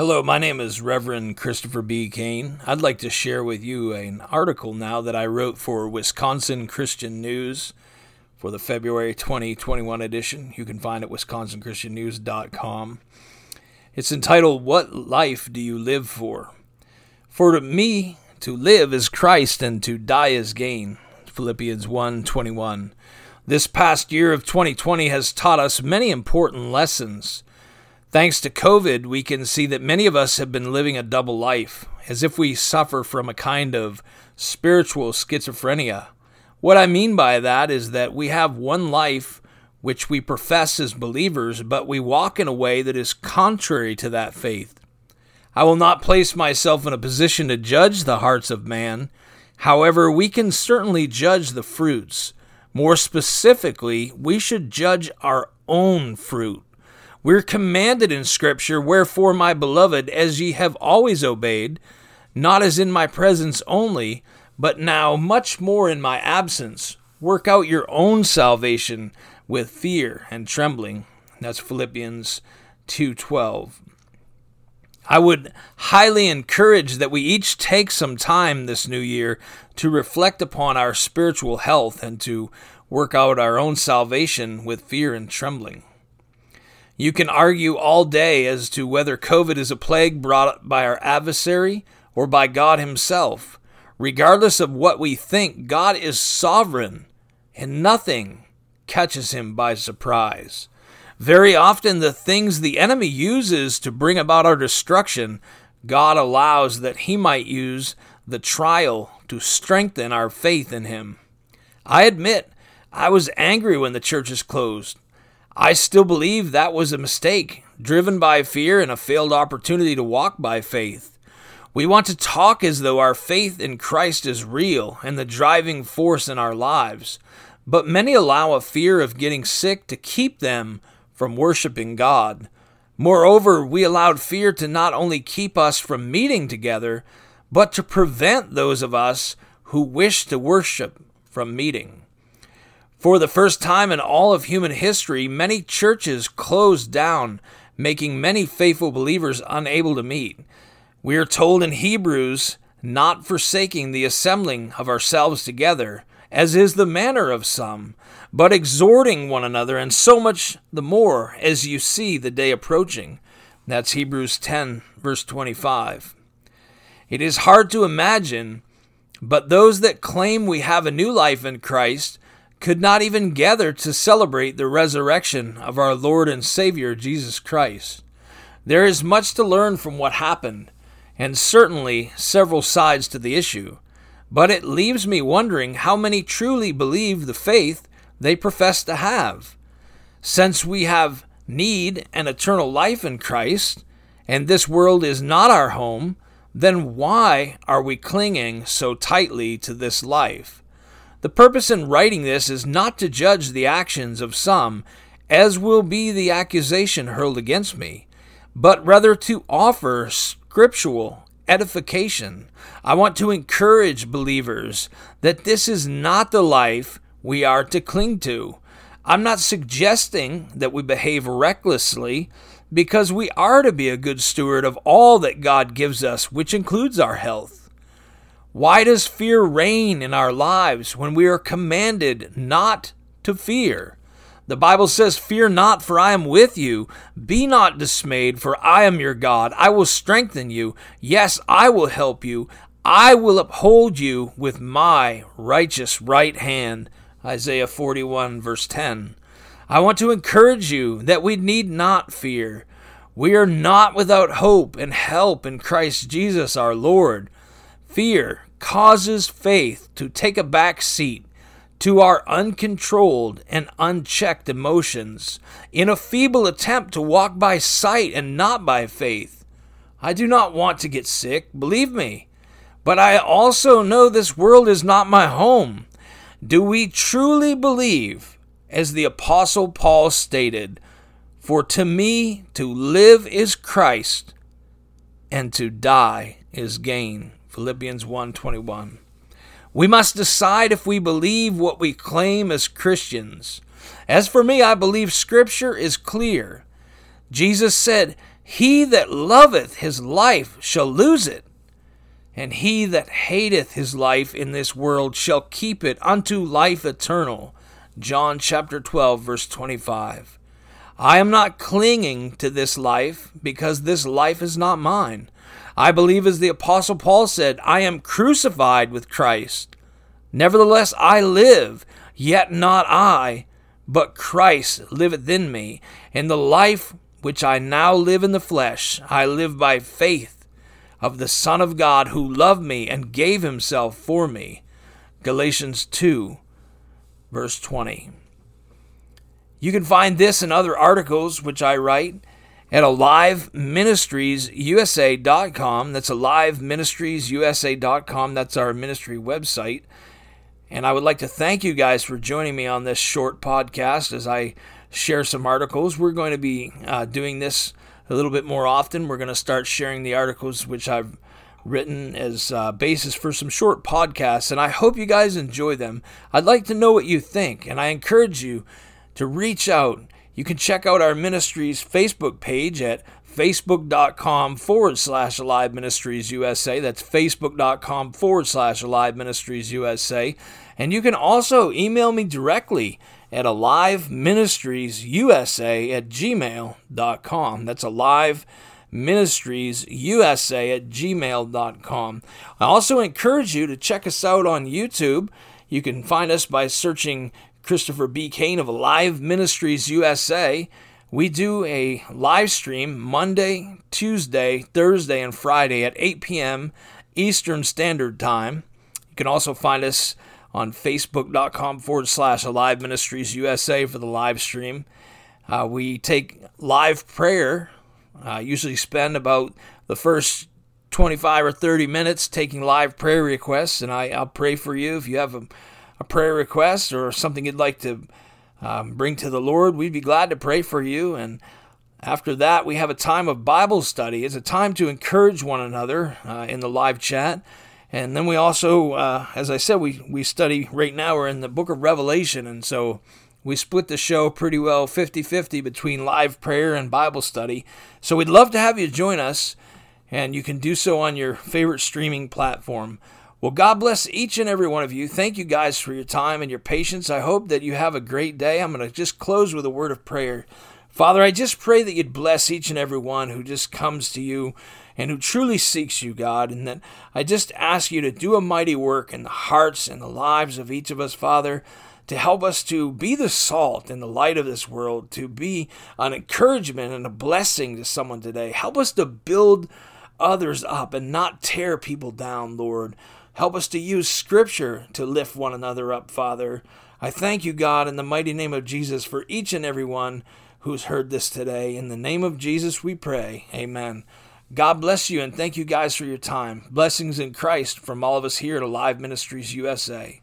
Hello, my name is Reverend Christopher B. Kane. I'd like to share with you an article now that I wrote for Wisconsin Christian News for the February 2021 edition. You can find it at wisconsinchristiannews.com. It's entitled What Life Do You Live For? For to me, to live is Christ and to die is gain. Philippians 1:21. This past year of 2020 has taught us many important lessons. Thanks to COVID, we can see that many of us have been living a double life, as if we suffer from a kind of spiritual schizophrenia. What I mean by that is that we have one life which we profess as believers, but we walk in a way that is contrary to that faith. I will not place myself in a position to judge the hearts of man. However, we can certainly judge the fruits. More specifically, we should judge our own fruit. We're commanded in Scripture, Wherefore, my beloved, as ye have always obeyed, not as in my presence only, but now much more in my absence, work out your own salvation with fear and trembling. That's Philippians 2:12. I would highly encourage that we each take some time this new year to reflect upon our spiritual health and to work out our own salvation with fear and trembling. You can argue all day as to whether COVID is a plague brought by our adversary or by God Himself. Regardless of what we think, God is sovereign and nothing catches Him by surprise. Very often, the things the enemy uses to bring about our destruction, God allows that He might use the trial to strengthen our faith in Him. I admit, I was angry when the churches closed. I still believe that was a mistake, driven by fear and a failed opportunity to walk by faith. We want to talk as though our faith in Christ is real and the driving force in our lives, but many allow a fear of getting sick to keep them from worshiping God. Moreover, we allowed fear to not only keep us from meeting together, but to prevent those of us who wish to worship from meeting. For the first time in all of human history, many churches closed down, making many faithful believers unable to meet. We are told in Hebrews, not forsaking the assembling of ourselves together, as is the manner of some, but exhorting one another, and so much the more as you see the day approaching. That's Hebrews 10, verse 25. It is hard to imagine, but those that claim we have a new life in Christ could not even gather to celebrate the resurrection of our Lord and Savior Jesus Christ. There is much to learn from what happened, and certainly several sides to the issue, but it leaves me wondering how many truly believe the faith they profess to have. Since we have need and eternal life in Christ, and this world is not our home, then why are we clinging so tightly to this life? The purpose in writing this is not to judge the actions of some, as will be the accusation hurled against me, but rather to offer scriptural edification. I want to encourage believers that this is not the life we are to cling to. I'm not suggesting that we behave recklessly because we are to be a good steward of all that God gives us, which includes our health. Why does fear reign in our lives when we are commanded not to fear? The Bible says, Fear not, for I am with you. Be not dismayed, for I am your God. I will strengthen you. Yes, I will help you. I will uphold you with my righteous right hand. Isaiah 41, verse 10. I want to encourage you that we need not fear. We are not without hope and help in Christ Jesus our Lord. Fear causes faith to take a back seat to our uncontrolled and unchecked emotions in a feeble attempt to walk by sight and not by faith. I do not want to get sick, believe me, but I also know this world is not my home. Do we truly believe, as the Apostle Paul stated, For to me to live is Christ, and to die is gain? Philippians 1:21. We must decide if we believe what we claim as Christians. As for me, I believe scripture is clear. Jesus said, He that loveth his life shall lose it, and he that hateth his life in this world shall keep it unto life eternal. John chapter 12, verse 25. I am not clinging to this life because this life is not mine. I believe, as the Apostle Paul said, I am crucified with Christ. Nevertheless, I live, yet not I, but Christ liveth in me. And the life which I now live in the flesh, I live by faith of the Son of God who loved me and gave himself for me. Galatians 2, verse 20. You can find this and other articles which I write at aliveministriesusa.com. That's aliveministriesusa.com. That's our ministry website. And I would like to thank you guys for joining me on this short podcast as I share some articles. We're going to be uh, doing this a little bit more often. We're going to start sharing the articles which I've written as uh, basis for some short podcasts, and I hope you guys enjoy them. I'd like to know what you think, and I encourage you to reach out. You can check out our ministry's Facebook page at facebook.com forward slash alive ministries USA. That's facebook.com forward slash alive ministries USA. And you can also email me directly at alive ministries USA at gmail.com. That's alive ministries USA at gmail.com. I also encourage you to check us out on YouTube. You can find us by searching Christopher B. Kane of Alive Ministries USA. We do a live stream Monday, Tuesday, Thursday, and Friday at 8 p.m. Eastern Standard Time. You can also find us on facebook.com forward slash Alive Ministries USA for the live stream. Uh, we take live prayer, uh, usually spend about the first 25 or 30 minutes taking live prayer requests, and I, I'll pray for you if you have a, a prayer request or something you'd like to um, bring to the Lord, we'd be glad to pray for you. And after that, we have a time of Bible study. It's a time to encourage one another uh, in the live chat. And then we also, uh, as I said, we, we study right now, we're in the book of Revelation. And so we split the show pretty well 50 50 between live prayer and Bible study. So we'd love to have you join us. And you can do so on your favorite streaming platform. Well, God bless each and every one of you. Thank you guys for your time and your patience. I hope that you have a great day. I'm going to just close with a word of prayer. Father, I just pray that you'd bless each and every one who just comes to you and who truly seeks you, God, and that I just ask you to do a mighty work in the hearts and the lives of each of us, Father, to help us to be the salt and the light of this world, to be an encouragement and a blessing to someone today. Help us to build others up and not tear people down, Lord. Help us to use Scripture to lift one another up, Father. I thank you, God, in the mighty name of Jesus, for each and every one who's heard this today. In the name of Jesus, we pray. Amen. God bless you and thank you guys for your time. Blessings in Christ from all of us here at Alive Ministries USA.